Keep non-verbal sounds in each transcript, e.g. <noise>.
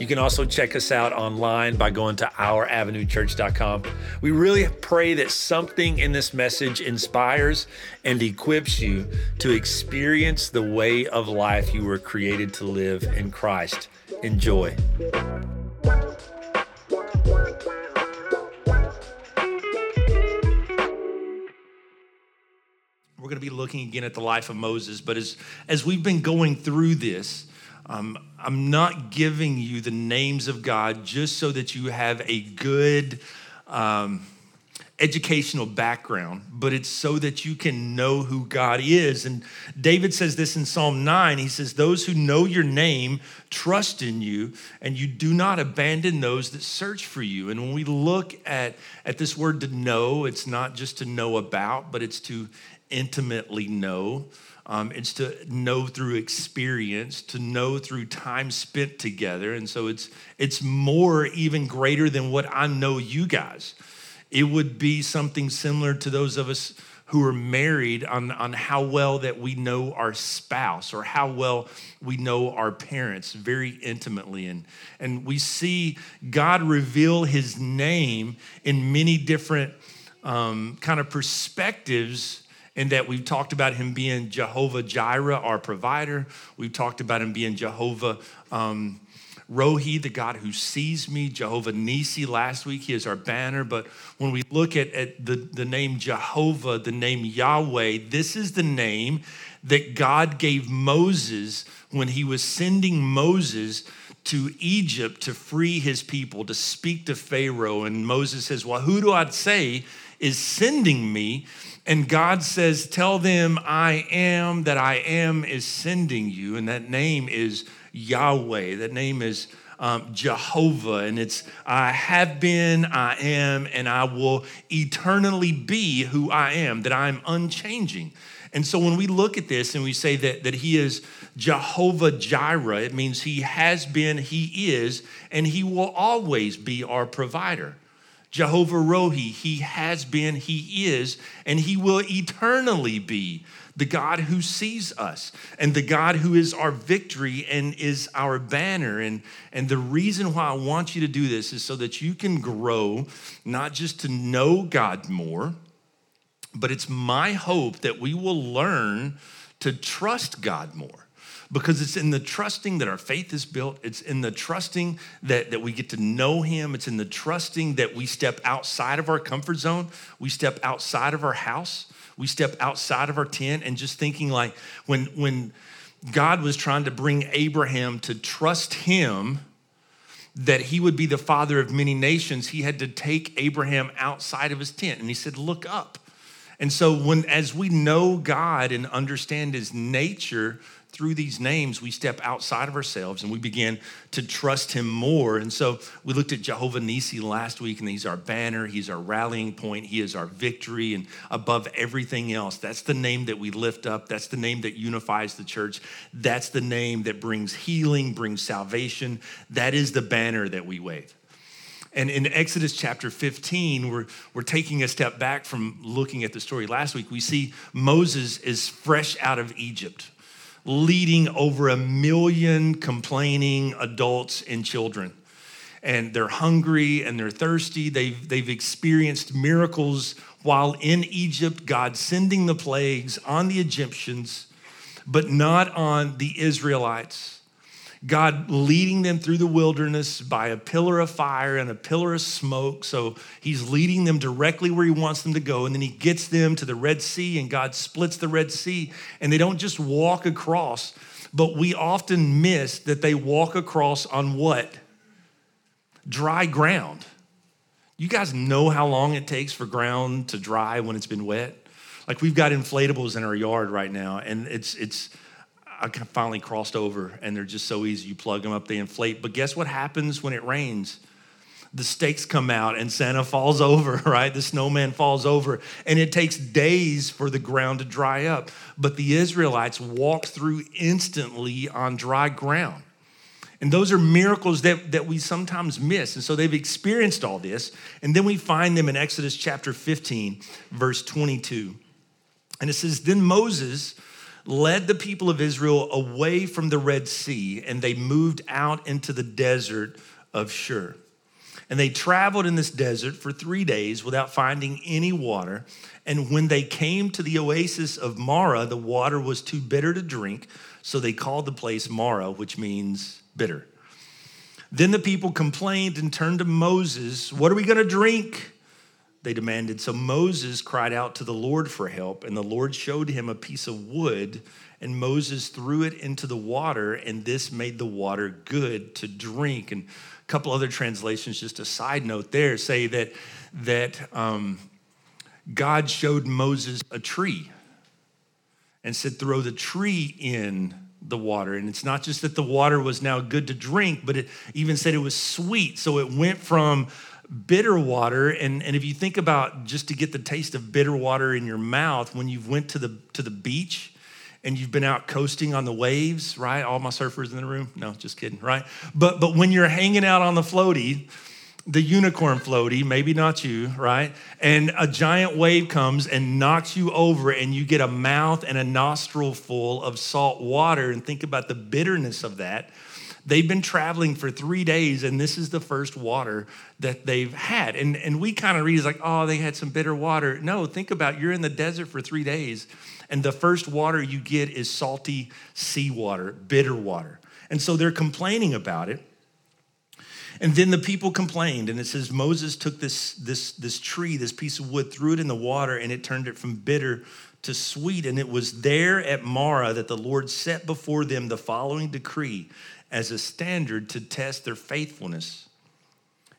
You can also check us out online by going to ouravenuechurch.com. We really pray that something in this message inspires and equips you to experience the way of life you were created to live in Christ. Enjoy. We're going to be looking again at the life of Moses, but as, as we've been going through this, um, I'm not giving you the names of God just so that you have a good um, educational background, but it's so that you can know who God is. And David says this in Psalm 9. He says, Those who know your name trust in you, and you do not abandon those that search for you. And when we look at, at this word to know, it's not just to know about, but it's to intimately know. Um, it's to know through experience, to know through time spent together. And so it's, it's more, even greater than what I know you guys. It would be something similar to those of us who are married on, on how well that we know our spouse or how well we know our parents very intimately. And, and we see God reveal his name in many different um, kind of perspectives and that we've talked about him being Jehovah Jireh, our provider. We've talked about him being Jehovah um, Rohi, the God who sees me, Jehovah Nisi last week. He is our banner. But when we look at, at the, the name Jehovah, the name Yahweh, this is the name that God gave Moses when he was sending Moses to Egypt to free his people, to speak to Pharaoh. And Moses says, Well, who do I say is sending me? And God says, Tell them I am that I am is sending you. And that name is Yahweh. That name is um, Jehovah. And it's I have been, I am, and I will eternally be who I am, that I'm unchanging. And so when we look at this and we say that, that he is Jehovah Jireh, it means he has been, he is, and he will always be our provider. Jehovah Rohi, he has been, he is, and he will eternally be the God who sees us and the God who is our victory and is our banner. And, and the reason why I want you to do this is so that you can grow, not just to know God more, but it's my hope that we will learn to trust God more because it's in the trusting that our faith is built. It's in the trusting that, that we get to know Him. It's in the trusting that we step outside of our comfort zone. We step outside of our house. We step outside of our tent and just thinking like when, when God was trying to bring Abraham to trust Him that he would be the father of many nations, he had to take Abraham outside of his tent. And he said, Look up. And so, when as we know God and understand his nature, through these names, we step outside of ourselves and we begin to trust Him more. And so we looked at Jehovah Nisi last week, and He's our banner, He's our rallying point, He is our victory, and above everything else, that's the name that we lift up. That's the name that unifies the church. That's the name that brings healing, brings salvation. That is the banner that we wave. And in Exodus chapter 15, we're, we're taking a step back from looking at the story last week. We see Moses is fresh out of Egypt leading over a million complaining adults and children. And they're hungry and they're thirsty. They've, they've experienced miracles while in Egypt, God sending the plagues on the Egyptians, but not on the Israelites. God leading them through the wilderness by a pillar of fire and a pillar of smoke. So he's leading them directly where he wants them to go. And then he gets them to the Red Sea, and God splits the Red Sea. And they don't just walk across, but we often miss that they walk across on what? Dry ground. You guys know how long it takes for ground to dry when it's been wet? Like we've got inflatables in our yard right now, and it's it's I finally crossed over and they're just so easy. You plug them up, they inflate. But guess what happens when it rains? the stakes come out and Santa falls <laughs> over, right? The snowman falls over, and it takes days for the ground to dry up. But the Israelites walk through instantly on dry ground. And those are miracles that, that we sometimes miss. And so they've experienced all this. And then we find them in Exodus chapter 15, verse 22. And it says, Then Moses led the people of Israel away from the Red Sea, and they moved out into the desert of Shur. And they traveled in this desert for three days without finding any water. And when they came to the oasis of Marah, the water was too bitter to drink. So they called the place Marah, which means bitter. Then the people complained and turned to Moses, What are we going to drink? They demanded. So Moses cried out to the Lord for help, and the Lord showed him a piece of wood, and Moses threw it into the water, and this made the water good to drink. And a couple other translations, just a side note there, say that that um, God showed Moses a tree and said, "Throw the tree in the water." And it's not just that the water was now good to drink, but it even said it was sweet. So it went from bitter water and, and if you think about just to get the taste of bitter water in your mouth when you've went to the to the beach and you've been out coasting on the waves, right? All my surfers in the room? No, just kidding, right? But but when you're hanging out on the floaty, the unicorn floaty, maybe not you, right? And a giant wave comes and knocks you over, and you get a mouth and a nostril full of salt water. And think about the bitterness of that. They've been traveling for three days, and this is the first water that they've had. And, and we kind of read it's like, oh, they had some bitter water. No, think about you're in the desert for three days and the first water you get is salty seawater, bitter water. And so they're complaining about it. And then the people complained, and it says Moses took this, this, this tree, this piece of wood, threw it in the water, and it turned it from bitter to sweet. And it was there at Marah that the Lord set before them the following decree as a standard to test their faithfulness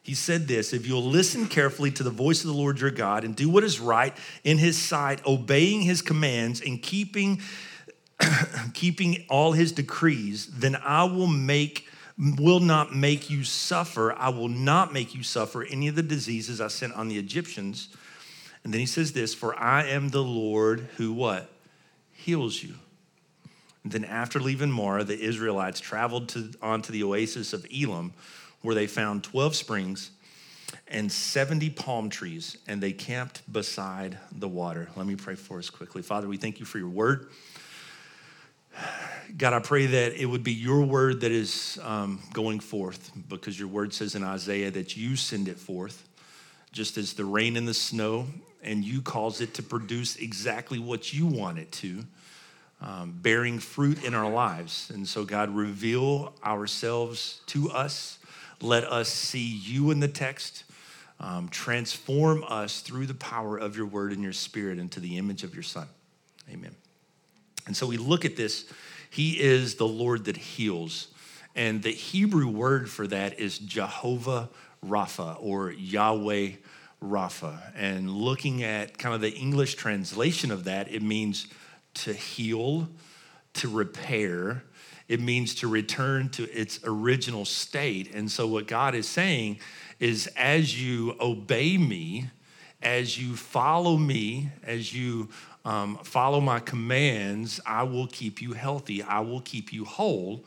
he said this If you'll listen carefully to the voice of the Lord your God and do what is right in his sight, obeying his commands and keeping, <clears throat> keeping all his decrees, then I will make will not make you suffer. I will not make you suffer any of the diseases I sent on the Egyptians. And then he says this, for I am the Lord who what? Heals you. Then after leaving Marah, the Israelites traveled to, onto the oasis of Elim, where they found 12 springs and 70 palm trees, and they camped beside the water. Let me pray for us quickly. Father, we thank you for your word. God, I pray that it would be your word that is um, going forth because your word says in Isaiah that you send it forth, just as the rain and the snow, and you cause it to produce exactly what you want it to, um, bearing fruit in our lives. And so, God, reveal ourselves to us let us see you in the text. Um, transform us through the power of your word and your spirit into the image of your son. Amen. And so we look at this. He is the Lord that heals. And the Hebrew word for that is Jehovah Rapha or Yahweh Rapha. And looking at kind of the English translation of that, it means to heal, to repair, it means to return to its original state. And so, what God is saying is, as you obey me, as you follow me, as you um, follow my commands, I will keep you healthy. I will keep you whole.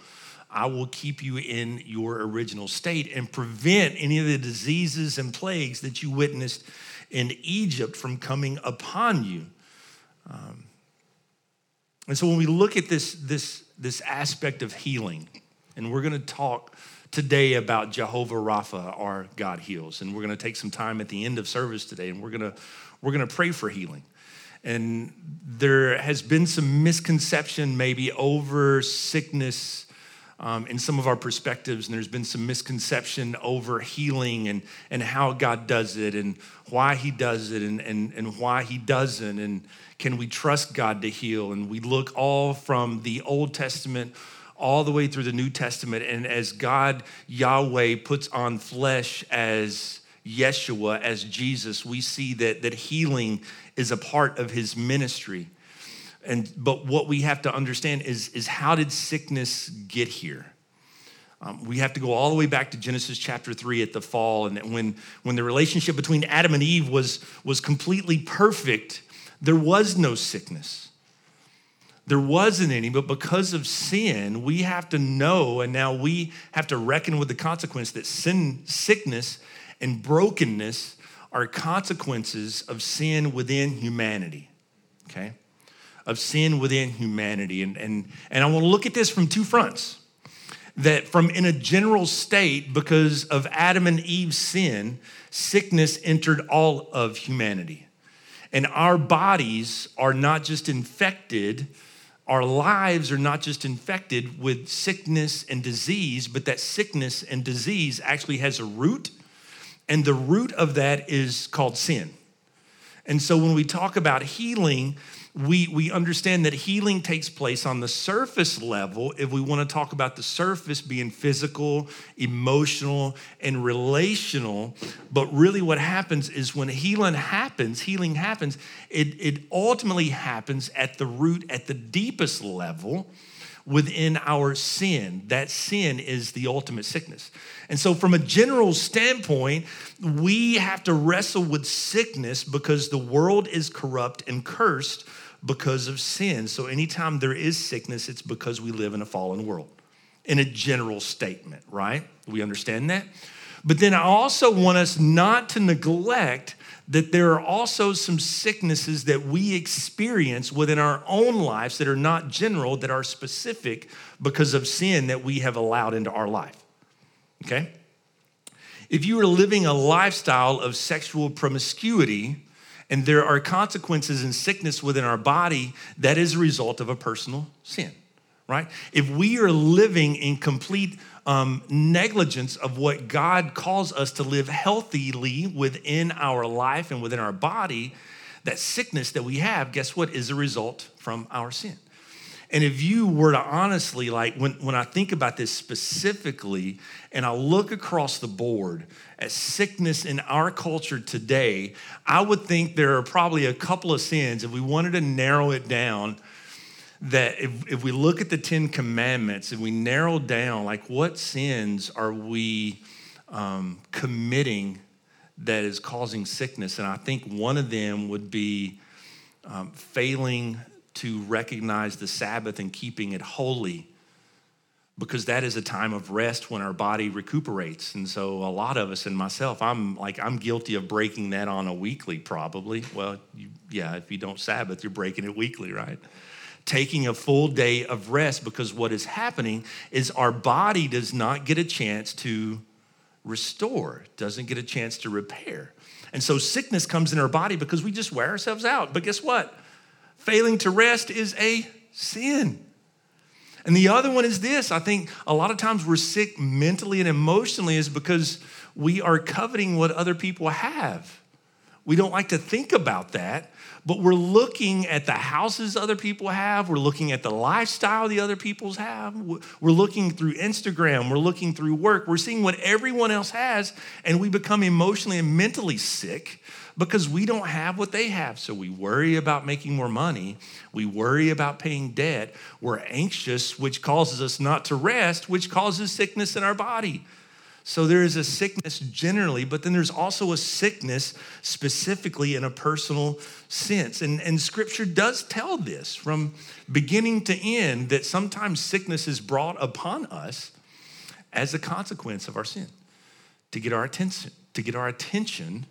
I will keep you in your original state and prevent any of the diseases and plagues that you witnessed in Egypt from coming upon you. Um, and so when we look at this, this this aspect of healing. And we're going to talk today about Jehovah Rapha, our God heals. And we're going to take some time at the end of service today and we're going to we're going to pray for healing. And there has been some misconception maybe over sickness um, in some of our perspectives, and there's been some misconception over healing and, and how God does it and why He does it and, and, and why He doesn't. And can we trust God to heal? And we look all from the Old Testament all the way through the New Testament. And as God, Yahweh, puts on flesh as Yeshua, as Jesus, we see that, that healing is a part of his ministry. And but what we have to understand is, is how did sickness get here? Um, we have to go all the way back to Genesis chapter 3 at the fall, and when, when the relationship between Adam and Eve was, was completely perfect, there was no sickness. There wasn't any, but because of sin, we have to know, and now we have to reckon with the consequence that sin, sickness, and brokenness are consequences of sin within humanity. Okay? Of sin within humanity. And, and, and I want to look at this from two fronts that from in a general state, because of Adam and Eve's sin, sickness entered all of humanity. And our bodies are not just infected, our lives are not just infected with sickness and disease, but that sickness and disease actually has a root, and the root of that is called sin. And so when we talk about healing, we, we understand that healing takes place on the surface level if we want to talk about the surface being physical, emotional, and relational. But really, what happens is when healing happens, healing happens, it, it ultimately happens at the root, at the deepest level within our sin. That sin is the ultimate sickness. And so, from a general standpoint, we have to wrestle with sickness because the world is corrupt and cursed because of sin. So anytime there is sickness, it's because we live in a fallen world. In a general statement, right? We understand that? But then I also want us not to neglect that there are also some sicknesses that we experience within our own lives that are not general, that are specific because of sin that we have allowed into our life. Okay? If you are living a lifestyle of sexual promiscuity, and there are consequences and sickness within our body that is a result of a personal sin, right? If we are living in complete um, negligence of what God calls us to live healthily within our life and within our body, that sickness that we have, guess what, is a result from our sin. And if you were to honestly, like when, when I think about this specifically, and I look across the board at sickness in our culture today, I would think there are probably a couple of sins. If we wanted to narrow it down, that if, if we look at the Ten Commandments and we narrow down, like what sins are we um, committing that is causing sickness? And I think one of them would be um, failing to recognize the Sabbath and keeping it holy because that is a time of rest when our body recuperates. And so a lot of us and myself, I'm like I'm guilty of breaking that on a weekly probably. Well, you, yeah, if you don't Sabbath, you're breaking it weekly, right? Taking a full day of rest because what is happening is our body does not get a chance to restore, doesn't get a chance to repair. And so sickness comes in our body because we just wear ourselves out. But guess what? Failing to rest is a sin. And the other one is this I think a lot of times we're sick mentally and emotionally is because we are coveting what other people have. We don't like to think about that, but we're looking at the houses other people have. We're looking at the lifestyle the other people's have. We're looking through Instagram. We're looking through work. We're seeing what everyone else has, and we become emotionally and mentally sick because we don't have what they have. So we worry about making more money. We worry about paying debt. We're anxious, which causes us not to rest, which causes sickness in our body. So there is a sickness generally, but then there's also a sickness specifically in a personal sense. And, and scripture does tell this from beginning to end that sometimes sickness is brought upon us as a consequence of our sin to get our attention, to get our attention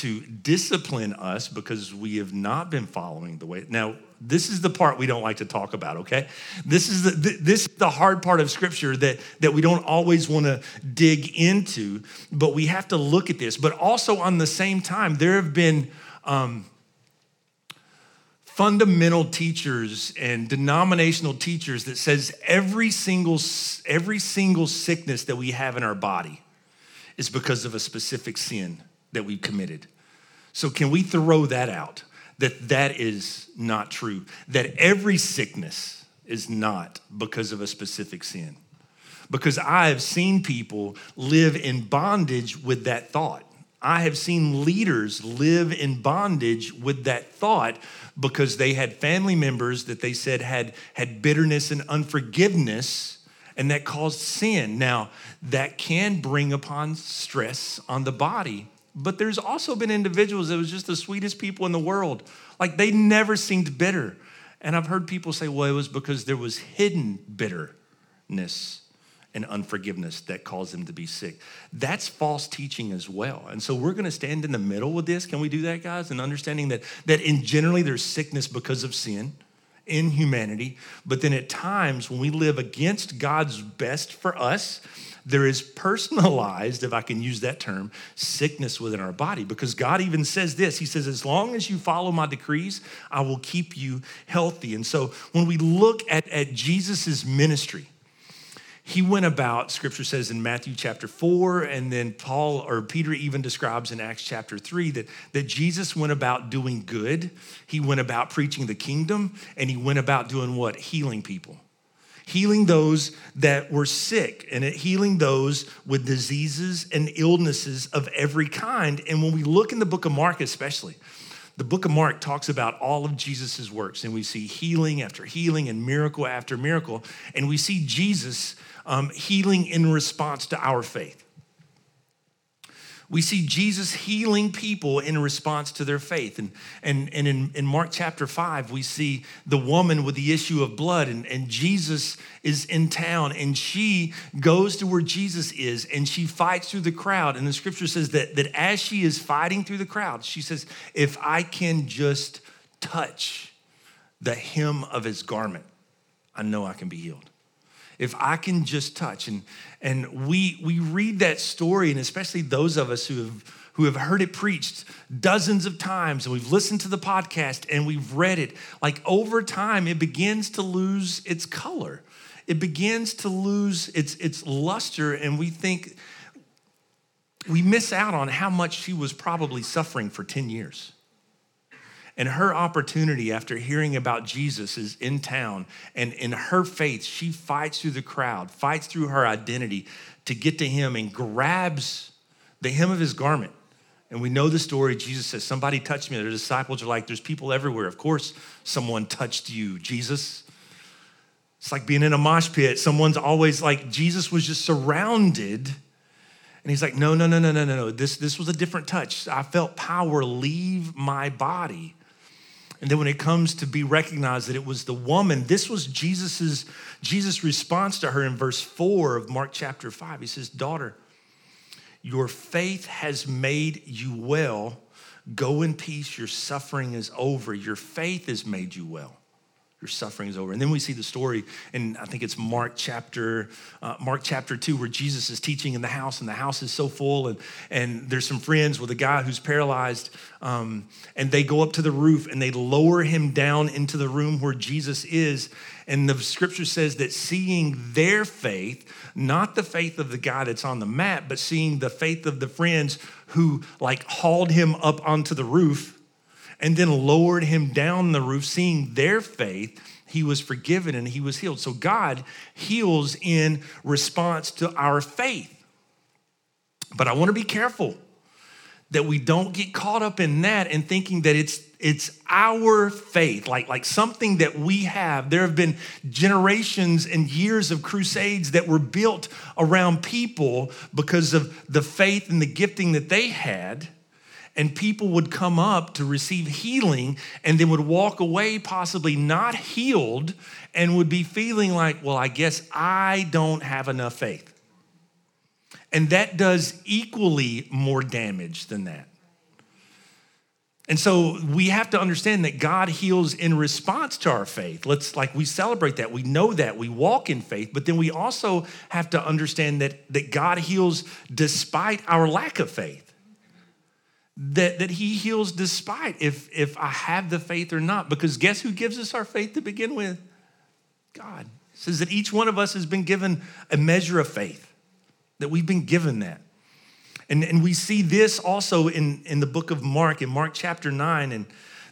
to discipline us because we have not been following the way. Now, this is the part we don't like to talk about, okay? This is the, this is the hard part of scripture that, that we don't always want to dig into, but we have to look at this. But also, on the same time, there have been um, fundamental teachers and denominational teachers that says every single, every single sickness that we have in our body is because of a specific sin that we've committed. So, can we throw that out? That that is not true. That every sickness is not because of a specific sin. Because I have seen people live in bondage with that thought. I have seen leaders live in bondage with that thought because they had family members that they said had, had bitterness and unforgiveness and that caused sin. Now, that can bring upon stress on the body, but there's also been individuals that was just the sweetest people in the world. Like they never seemed bitter. And I've heard people say, well, it was because there was hidden bitterness and unforgiveness that caused them to be sick. That's false teaching as well. And so we're going to stand in the middle with this. Can we do that, guys? And understanding that that in generally there's sickness because of sin in humanity, but then at times when we live against God's best for us, there is personalized, if I can use that term, sickness within our body. Because God even says this He says, As long as you follow my decrees, I will keep you healthy. And so when we look at, at Jesus' ministry, he went about, scripture says in Matthew chapter 4, and then Paul or Peter even describes in Acts chapter 3 that, that Jesus went about doing good. He went about preaching the kingdom, and he went about doing what? Healing people. Healing those that were sick and healing those with diseases and illnesses of every kind. And when we look in the book of Mark, especially, the book of Mark talks about all of Jesus' works, and we see healing after healing and miracle after miracle. And we see Jesus um, healing in response to our faith. We see Jesus healing people in response to their faith. And, and, and in, in Mark chapter 5, we see the woman with the issue of blood, and, and Jesus is in town, and she goes to where Jesus is, and she fights through the crowd. And the scripture says that, that as she is fighting through the crowd, she says, If I can just touch the hem of his garment, I know I can be healed if I can just touch. And, and we, we read that story, and especially those of us who have, who have heard it preached dozens of times, and we've listened to the podcast and we've read it, like over time, it begins to lose its color. It begins to lose its, its luster, and we think we miss out on how much she was probably suffering for 10 years. And her opportunity after hearing about Jesus is in town. And in her faith, she fights through the crowd, fights through her identity to get to him and grabs the hem of his garment. And we know the story. Jesus says, Somebody touched me. The disciples are like, There's people everywhere. Of course, someone touched you, Jesus. It's like being in a mosh pit. Someone's always like, Jesus was just surrounded. And he's like, No, no, no, no, no, no. This, this was a different touch. I felt power leave my body. And then when it comes to be recognized that it was the woman, this was Jesus's Jesus' response to her in verse 4 of Mark chapter 5. He says, Daughter, your faith has made you well. Go in peace. Your suffering is over. Your faith has made you well your suffering is over. And then we see the story, and I think it's Mark chapter uh, Mark chapter two, where Jesus is teaching in the house, and the house is so full, and and there's some friends with a guy who's paralyzed, um, and they go up to the roof and they lower him down into the room where Jesus is, and the scripture says that seeing their faith, not the faith of the guy that's on the mat, but seeing the faith of the friends who like hauled him up onto the roof and then lowered him down the roof, seeing their faith, he was forgiven and he was healed. So God heals in response to our faith. But I want to be careful that we don't get caught up in that and thinking that it's it's our faith like like something that we have there have been generations and years of crusades that were built around people because of the faith and the gifting that they had and people would come up to receive healing and then would walk away possibly not healed and would be feeling like, well, I guess I don't have enough faith. And that does equally more damage than that. And so we have to understand that God heals in response to our faith. Let's like we celebrate that. We know that. We walk in faith, but then we also have to understand that that God heals despite our lack of faith that, that he heals despite if, if I have the faith or not. Because guess who gives us our faith to begin with? God. It says that each one of us has been given a measure of faith, that we've been given that. And, and we see this also in, in the book of Mark, in Mark chapter 9. And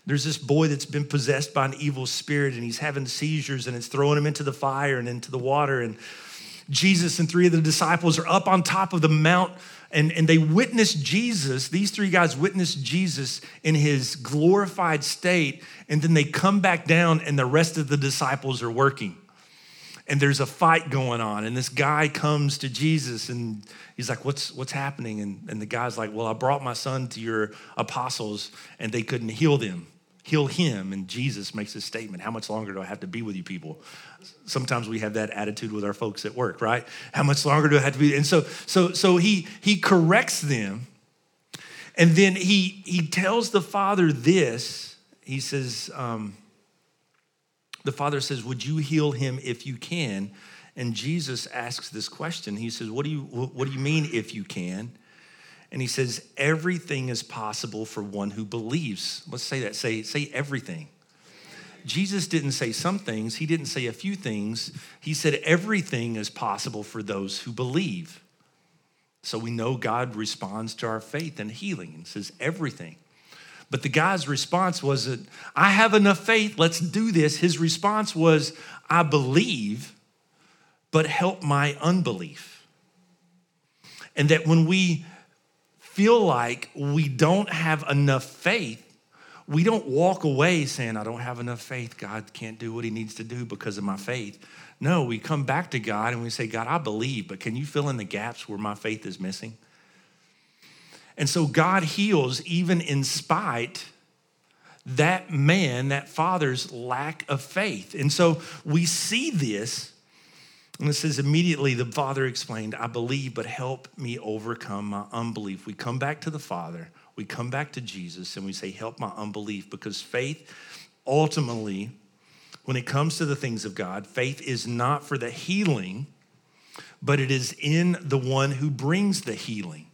there's this boy that's been possessed by an evil spirit, and he's having seizures, and it's throwing him into the fire and into the water. And Jesus and three of the disciples are up on top of the mount and, and they witnessed Jesus, these three guys witnessed Jesus in his glorified state, and then they come back down, and the rest of the disciples are working. and there's a fight going on and this guy comes to jesus and he's like what's what's happening and, and the guy's like well i brought my son to your apostles and they couldn't heal them heal him and jesus makes this statement how much longer do i have to be with you people sometimes we have that attitude with our folks at work right how much longer do i have to be and so so so he he corrects them and then he he tells the father this he says um, the father says, Would you heal him if you can? And Jesus asks this question. He says, What do you, what do you mean if you can? And he says, Everything is possible for one who believes. Let's say that. Say, say everything. Jesus didn't say some things, he didn't say a few things. He said, Everything is possible for those who believe. So we know God responds to our faith and healing and says, Everything. But the guy's response wasn't, I have enough faith, let's do this. His response was, I believe, but help my unbelief. And that when we feel like we don't have enough faith, we don't walk away saying, I don't have enough faith. God can't do what he needs to do because of my faith. No, we come back to God and we say, God, I believe, but can you fill in the gaps where my faith is missing? And so God heals even in spite that man, that father's lack of faith. And so we see this. And it says, immediately the father explained, I believe, but help me overcome my unbelief. We come back to the father, we come back to Jesus, and we say, Help my unbelief, because faith ultimately, when it comes to the things of God, faith is not for the healing, but it is in the one who brings the healing.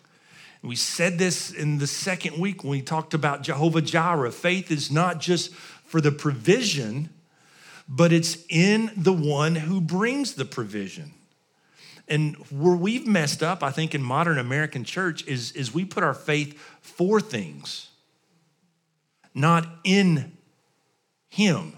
We said this in the second week when we talked about Jehovah Jireh. Faith is not just for the provision, but it's in the one who brings the provision. And where we've messed up, I think, in modern American church is, is we put our faith for things, not in Him.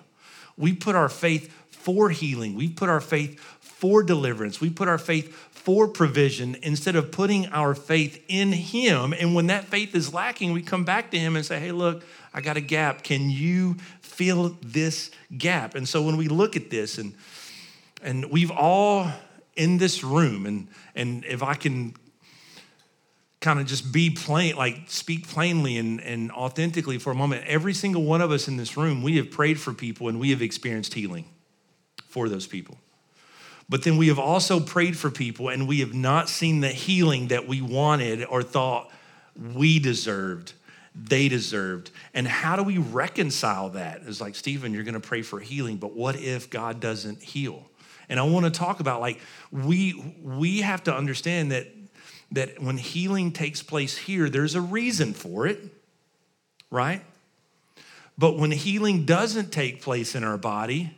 We put our faith for healing. We put our faith for deliverance. We put our faith for provision instead of putting our faith in Him. And when that faith is lacking, we come back to Him and say, Hey, look, I got a gap. Can you fill this gap? And so when we look at this, and and we've all in this room, and and if I can kind of just be plain, like speak plainly and, and authentically for a moment, every single one of us in this room, we have prayed for people and we have experienced healing for those people. But then we have also prayed for people and we have not seen the healing that we wanted or thought we deserved, they deserved. And how do we reconcile that? It's like, Stephen, you're going to pray for healing, but what if God doesn't heal? And I want to talk about like we we have to understand that that when healing takes place here, there's a reason for it, right? But when healing doesn't take place in our body,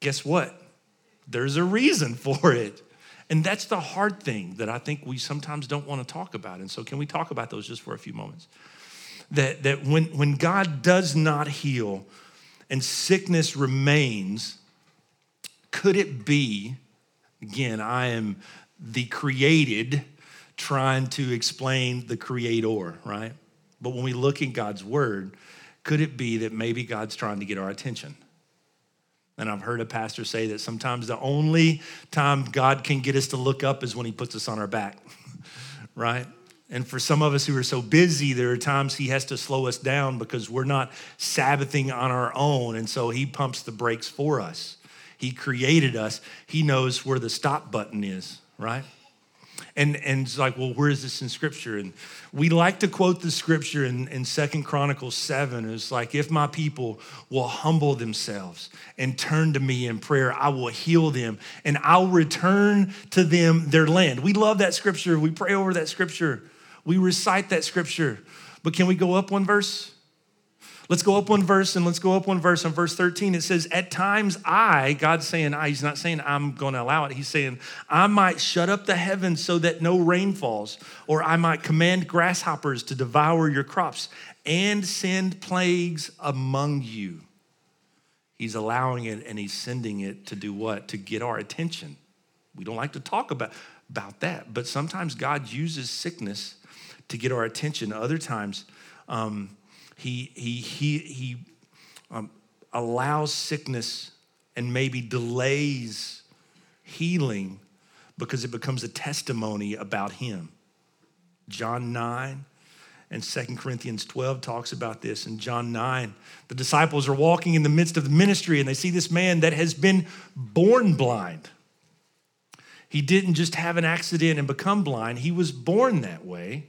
guess what? There's a reason for it. And that's the hard thing that I think we sometimes don't want to talk about. And so, can we talk about those just for a few moments? That, that when, when God does not heal and sickness remains, could it be, again, I am the created trying to explain the creator, right? But when we look in God's word, could it be that maybe God's trying to get our attention? And I've heard a pastor say that sometimes the only time God can get us to look up is when he puts us on our back, <laughs> right? And for some of us who are so busy, there are times he has to slow us down because we're not Sabbathing on our own. And so he pumps the brakes for us. He created us, he knows where the stop button is, right? And, and it's like, well, where is this in scripture? And we like to quote the scripture in, in 2 Chronicles 7. It's like, if my people will humble themselves and turn to me in prayer, I will heal them and I'll return to them their land. We love that scripture. We pray over that scripture. We recite that scripture. But can we go up one verse? Let's go up one verse and let's go up one verse on verse 13. It says, At times I, God's saying I, He's not saying I'm going to allow it. He's saying, I might shut up the heavens so that no rain falls, or I might command grasshoppers to devour your crops and send plagues among you. He's allowing it and He's sending it to do what? To get our attention. We don't like to talk about, about that, but sometimes God uses sickness to get our attention. Other times, um, he, he, he, he um, allows sickness and maybe delays healing because it becomes a testimony about him. John 9 and Second Corinthians 12 talks about this. In John 9, the disciples are walking in the midst of the ministry and they see this man that has been born blind. He didn't just have an accident and become blind, he was born that way.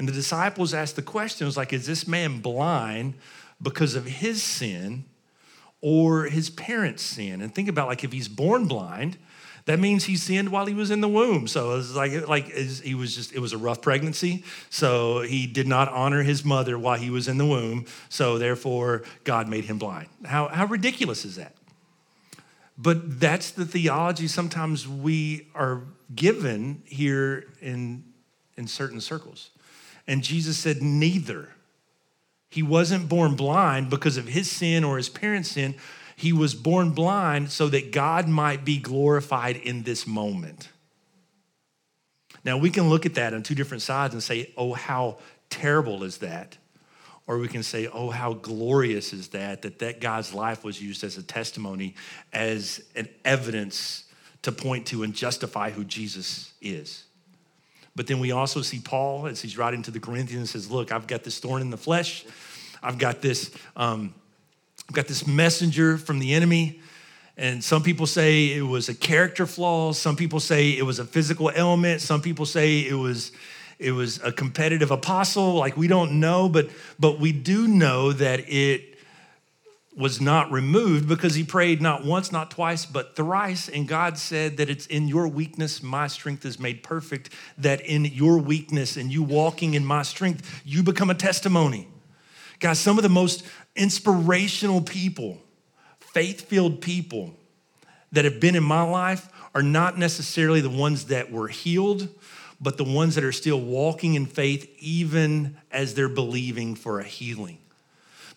And the disciples asked the question, it was like, is this man blind because of his sin or his parents' sin? And think about like if he's born blind, that means he sinned while he was in the womb. So it was like, like he was just, it was a rough pregnancy. So he did not honor his mother while he was in the womb. So therefore, God made him blind. How, how ridiculous is that? But that's the theology sometimes we are given here in, in certain circles. And Jesus said, neither. He wasn't born blind because of his sin or his parents' sin. He was born blind so that God might be glorified in this moment. Now, we can look at that on two different sides and say, oh, how terrible is that? Or we can say, oh, how glorious is that, that that God's life was used as a testimony, as an evidence to point to and justify who Jesus is. But then we also see Paul as he's writing to the Corinthians says, look, I've got this thorn in the flesh. I've got this, um, I've got this messenger from the enemy. And some people say it was a character flaw. Some people say it was a physical ailment. Some people say it was it was a competitive apostle like we don't know but but we do know that it was not removed because he prayed not once not twice but thrice and god said that it's in your weakness my strength is made perfect that in your weakness and you walking in my strength you become a testimony guys some of the most inspirational people faith-filled people that have been in my life are not necessarily the ones that were healed but the ones that are still walking in faith even as they're believing for a healing.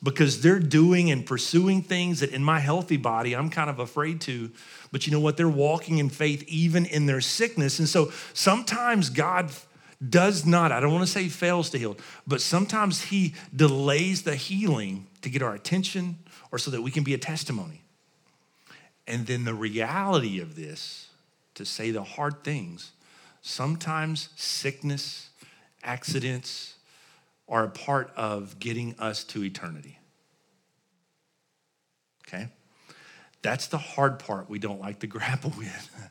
Because they're doing and pursuing things that in my healthy body I'm kind of afraid to. But you know what? They're walking in faith even in their sickness. And so sometimes God does not, I don't want to say fails to heal, but sometimes He delays the healing to get our attention or so that we can be a testimony. And then the reality of this, to say the hard things, Sometimes sickness, accidents are a part of getting us to eternity. Okay? That's the hard part we don't like to <laughs> grapple with.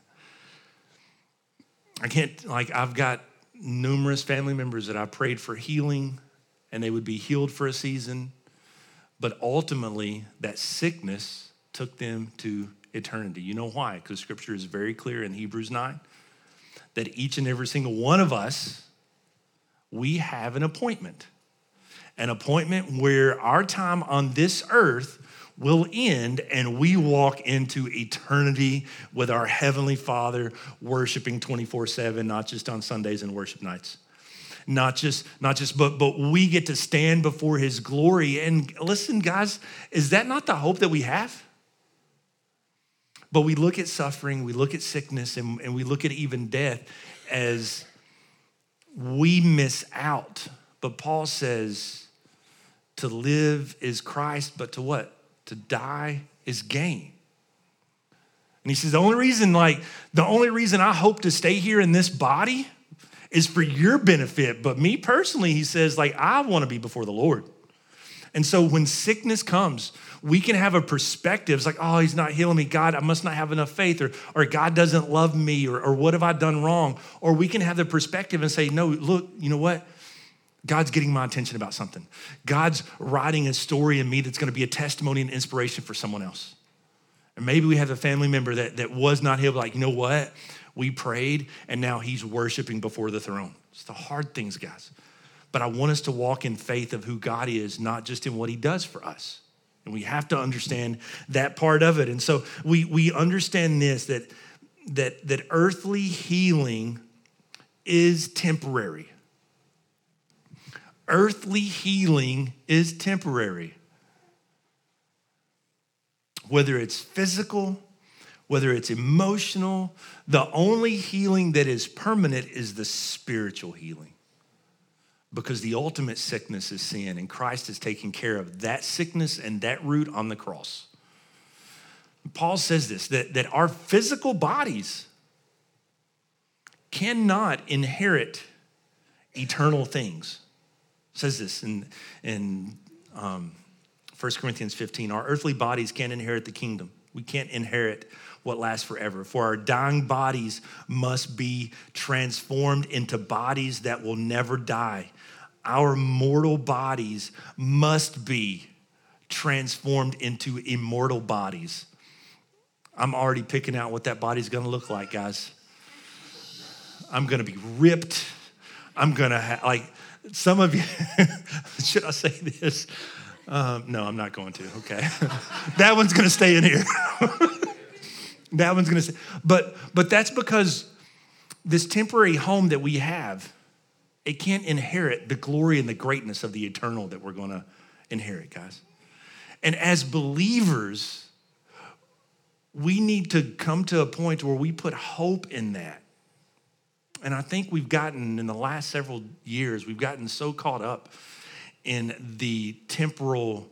I can't, like, I've got numerous family members that I prayed for healing and they would be healed for a season, but ultimately that sickness took them to eternity. You know why? Because scripture is very clear in Hebrews 9 that each and every single one of us, we have an appointment. An appointment where our time on this earth will end and we walk into eternity with our Heavenly Father, worshiping 24 7, not just on Sundays and worship nights. Not just, not just, but but we get to stand before his glory. And listen, guys, is that not the hope that we have? But we look at suffering, we look at sickness, and, and we look at even death as we miss out. But Paul says to live is Christ, but to what? To die is gain. And he says, the only reason, like, the only reason I hope to stay here in this body is for your benefit. But me personally, he says, like, I want to be before the Lord. And so when sickness comes, we can have a perspective. It's like, oh, he's not healing me. God, I must not have enough faith, or, or God doesn't love me, or, or what have I done wrong? Or we can have the perspective and say, no, look, you know what? God's getting my attention about something. God's writing a story in me that's going to be a testimony and inspiration for someone else. And maybe we have a family member that, that was not healed, like, you know what? We prayed, and now he's worshiping before the throne. It's the hard things, guys. But I want us to walk in faith of who God is, not just in what he does for us. And we have to understand that part of it. And so we, we understand this that, that, that earthly healing is temporary. Earthly healing is temporary. Whether it's physical, whether it's emotional, the only healing that is permanent is the spiritual healing because the ultimate sickness is sin, and Christ is taking care of that sickness and that root on the cross. Paul says this that, that our physical bodies cannot inherit eternal things. Says this in, in um, 1 Corinthians 15 our earthly bodies can't inherit the kingdom. We can't inherit what lasts forever. For our dying bodies must be transformed into bodies that will never die. Our mortal bodies must be transformed into immortal bodies. I'm already picking out what that body's gonna look like, guys. I'm gonna be ripped. I'm gonna have, like, some of you, <laughs> should I say this? Um, no, I'm not going to. Okay. <laughs> that one's gonna stay in here. <laughs> that one's gonna stay. But, but that's because this temporary home that we have, it can't inherit the glory and the greatness of the eternal that we're gonna inherit, guys. And as believers, we need to come to a point where we put hope in that. And I think we've gotten, in the last several years, we've gotten so caught up in the temporal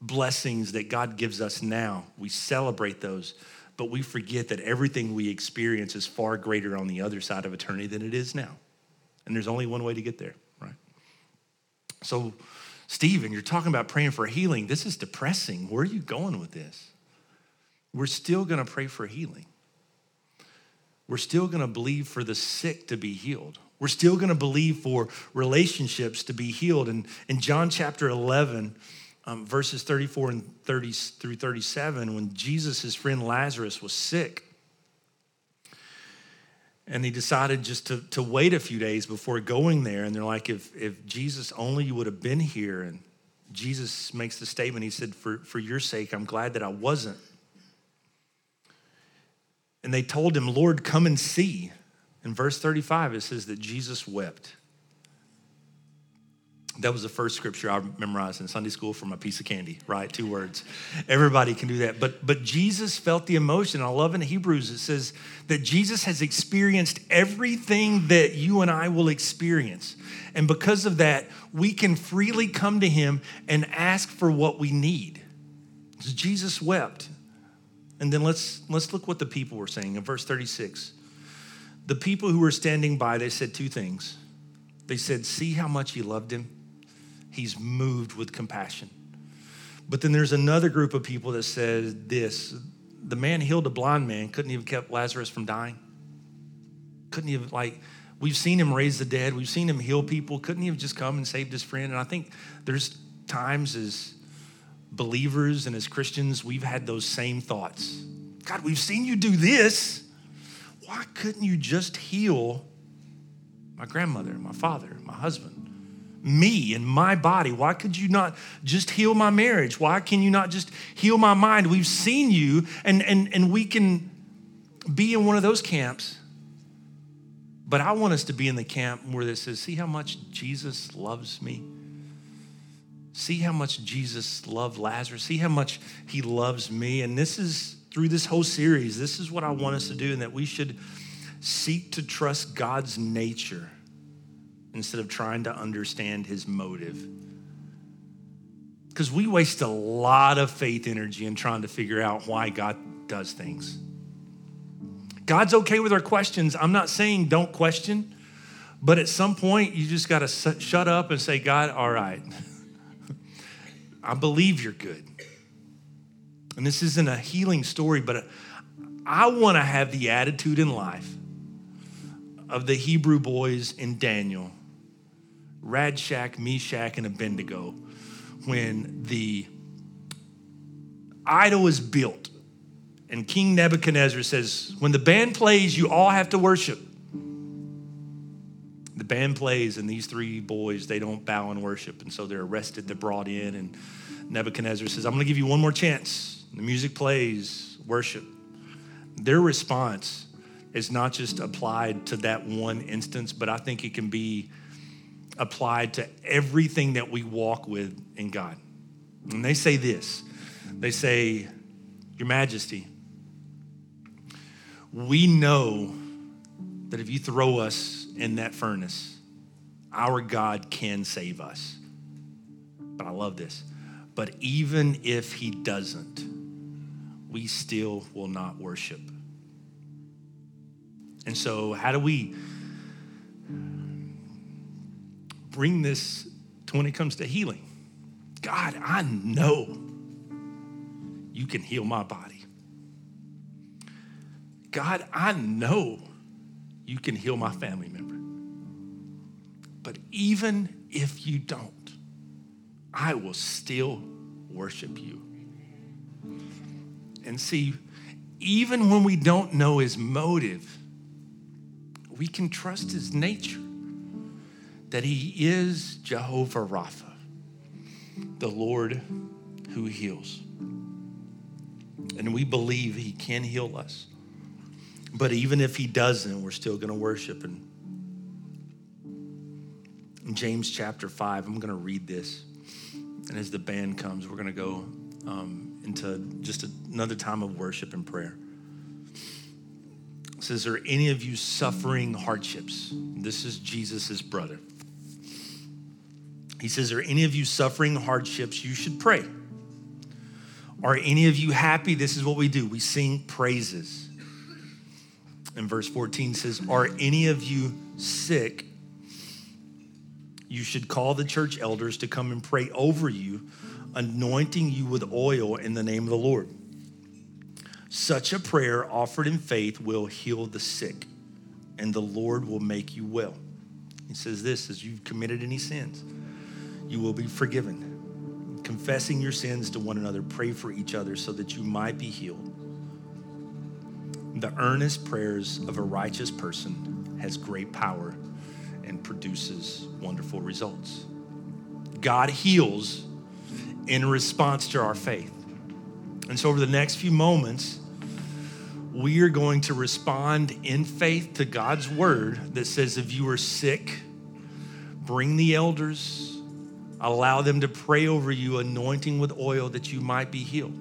blessings that God gives us now. We celebrate those, but we forget that everything we experience is far greater on the other side of eternity than it is now. And there's only one way to get there, right? So, Stephen, you're talking about praying for healing. This is depressing. Where are you going with this? we're still going to pray for healing. We're still going to believe for the sick to be healed. We're still going to believe for relationships to be healed. And in John chapter 11, um, verses 34 and 30 through 37, when Jesus, his friend Lazarus, was sick, and he decided just to, to wait a few days before going there. And they're like, if, if Jesus only would have been here. And Jesus makes the statement, he said, for, for your sake, I'm glad that I wasn't and they told him, Lord, come and see. In verse 35, it says that Jesus wept. That was the first scripture I memorized in Sunday school from a piece of candy, right? Two words. Everybody can do that. But, but Jesus felt the emotion. I love in Hebrews, it says that Jesus has experienced everything that you and I will experience. And because of that, we can freely come to him and ask for what we need. So Jesus wept. And then let's let's look what the people were saying in verse 36. The people who were standing by, they said two things. They said, "See how much he loved him? He's moved with compassion." But then there's another group of people that said this, the man healed a blind man, couldn't even kept Lazarus from dying. Couldn't even like we've seen him raise the dead, we've seen him heal people, couldn't he have just come and saved his friend? And I think there's times as believers and as Christians, we've had those same thoughts. God, we've seen you do this. Why couldn't you just heal my grandmother, my father, my husband, me and my body? Why could you not just heal my marriage? Why can you not just heal my mind? We've seen you, and, and, and we can be in one of those camps. But I want us to be in the camp where this says, see how much Jesus loves me? See how much Jesus loved Lazarus. See how much he loves me. And this is through this whole series, this is what I want us to do, and that we should seek to trust God's nature instead of trying to understand his motive. Because we waste a lot of faith energy in trying to figure out why God does things. God's okay with our questions. I'm not saying don't question, but at some point, you just got to shut up and say, God, all right. <laughs> I believe you're good. And this isn't a healing story, but I want to have the attitude in life of the Hebrew boys in Daniel, Shadrach, Meshach, and Abednego, when the idol is built and King Nebuchadnezzar says, When the band plays, you all have to worship. The band plays, and these three boys, they don't bow and worship. And so they're arrested, they're brought in, and Nebuchadnezzar says, I'm going to give you one more chance. The music plays, worship. Their response is not just applied to that one instance, but I think it can be applied to everything that we walk with in God. And they say this they say, Your Majesty, we know that if you throw us in that furnace, our God can save us. But I love this. But even if he doesn't, we still will not worship. And so, how do we bring this to when it comes to healing? God, I know you can heal my body. God, I know you can heal my family member. But even if you don't, I will still worship you. And see, even when we don't know his motive, we can trust his nature that he is Jehovah Rapha, the Lord who heals. And we believe he can heal us. But even if he doesn't, we're still going to worship. And in James chapter 5, I'm going to read this. And as the band comes, we're going to go um, into just another time of worship and prayer. It says, Are any of you suffering hardships? This is Jesus' brother. He says, Are any of you suffering hardships? You should pray. Are any of you happy? This is what we do we sing praises. And verse 14 says, Are any of you sick? You should call the church elders to come and pray over you, anointing you with oil in the name of the Lord. Such a prayer offered in faith will heal the sick, and the Lord will make you well. He says this as you've committed any sins, you will be forgiven. Confessing your sins to one another, pray for each other so that you might be healed. The earnest prayers of a righteous person has great power and produces wonderful results. God heals in response to our faith. And so, over the next few moments, we are going to respond in faith to God's word that says, if you are sick, bring the elders, allow them to pray over you, anointing with oil that you might be healed.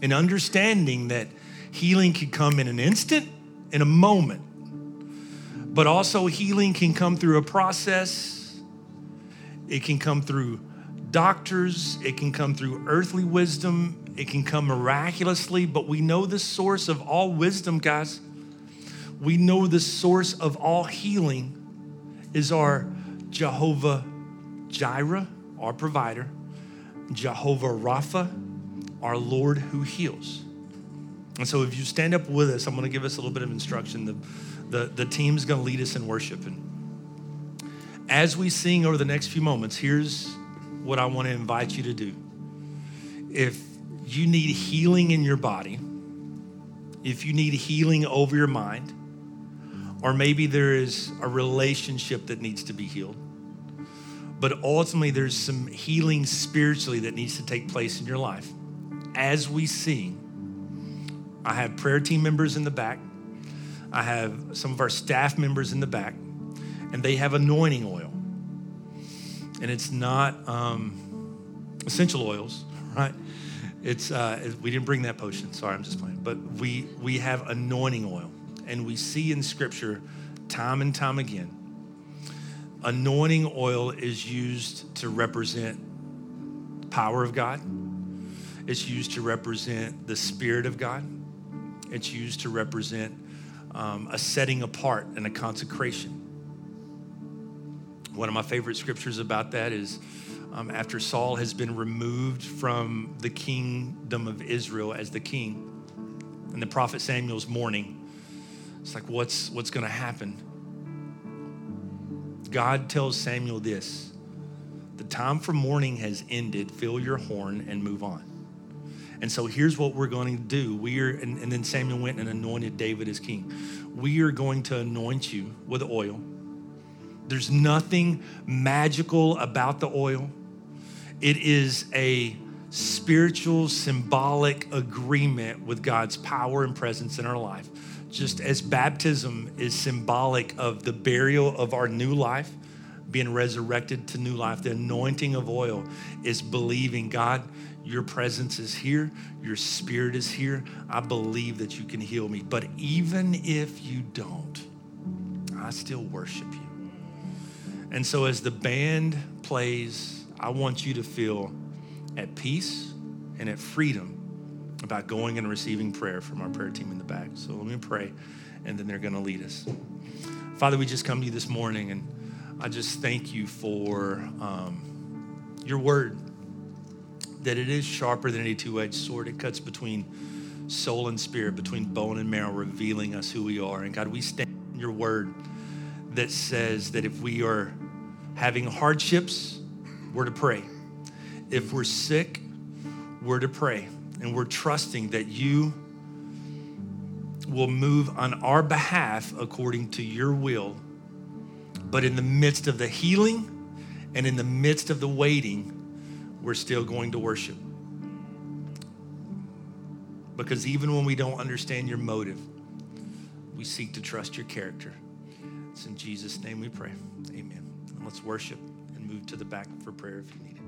And understanding that healing can come in an instant, in a moment, but also, healing can come through a process, it can come through doctors, it can come through earthly wisdom, it can come miraculously, but we know the source of all wisdom, guys. We know the source of all healing is our Jehovah Jireh, our provider, Jehovah Rapha, our Lord who heals. And so, if you stand up with us, I'm going to give us a little bit of instruction. The, the, the team's going to lead us in worship. And as we sing over the next few moments, here's what I want to invite you to do. If you need healing in your body, if you need healing over your mind, or maybe there is a relationship that needs to be healed, but ultimately there's some healing spiritually that needs to take place in your life. As we sing, I have prayer team members in the back. I have some of our staff members in the back, and they have anointing oil. And it's not um, essential oils, <laughs> right? It's uh, we didn't bring that potion. Sorry, I'm just playing. But we we have anointing oil, and we see in Scripture time and time again. Anointing oil is used to represent power of God. It's used to represent the Spirit of God. It's used to represent um, a setting apart and a consecration. One of my favorite scriptures about that is um, after Saul has been removed from the kingdom of Israel as the king, and the prophet Samuel's mourning. It's like, what's, what's going to happen? God tells Samuel this the time for mourning has ended. Fill your horn and move on. And so here's what we're going to do. We are, and, and then Samuel went and anointed David as king. We are going to anoint you with oil. There's nothing magical about the oil. It is a spiritual, symbolic agreement with God's power and presence in our life. Just as baptism is symbolic of the burial of our new life, being resurrected to new life, the anointing of oil is believing God your presence is here. Your spirit is here. I believe that you can heal me. But even if you don't, I still worship you. And so as the band plays, I want you to feel at peace and at freedom about going and receiving prayer from our prayer team in the back. So let me pray, and then they're going to lead us. Father, we just come to you this morning, and I just thank you for um, your word, that it is sharper than any two edged sword. It cuts between soul and spirit, between bone and marrow, revealing us who we are. And God, we stand in your word that says that if we are having hardships, we're to pray. If we're sick, we're to pray. And we're trusting that you will move on our behalf according to your will. But in the midst of the healing and in the midst of the waiting, we're still going to worship. Because even when we don't understand your motive, we seek to trust your character. It's in Jesus' name we pray. Amen. And let's worship and move to the back for prayer if you need it.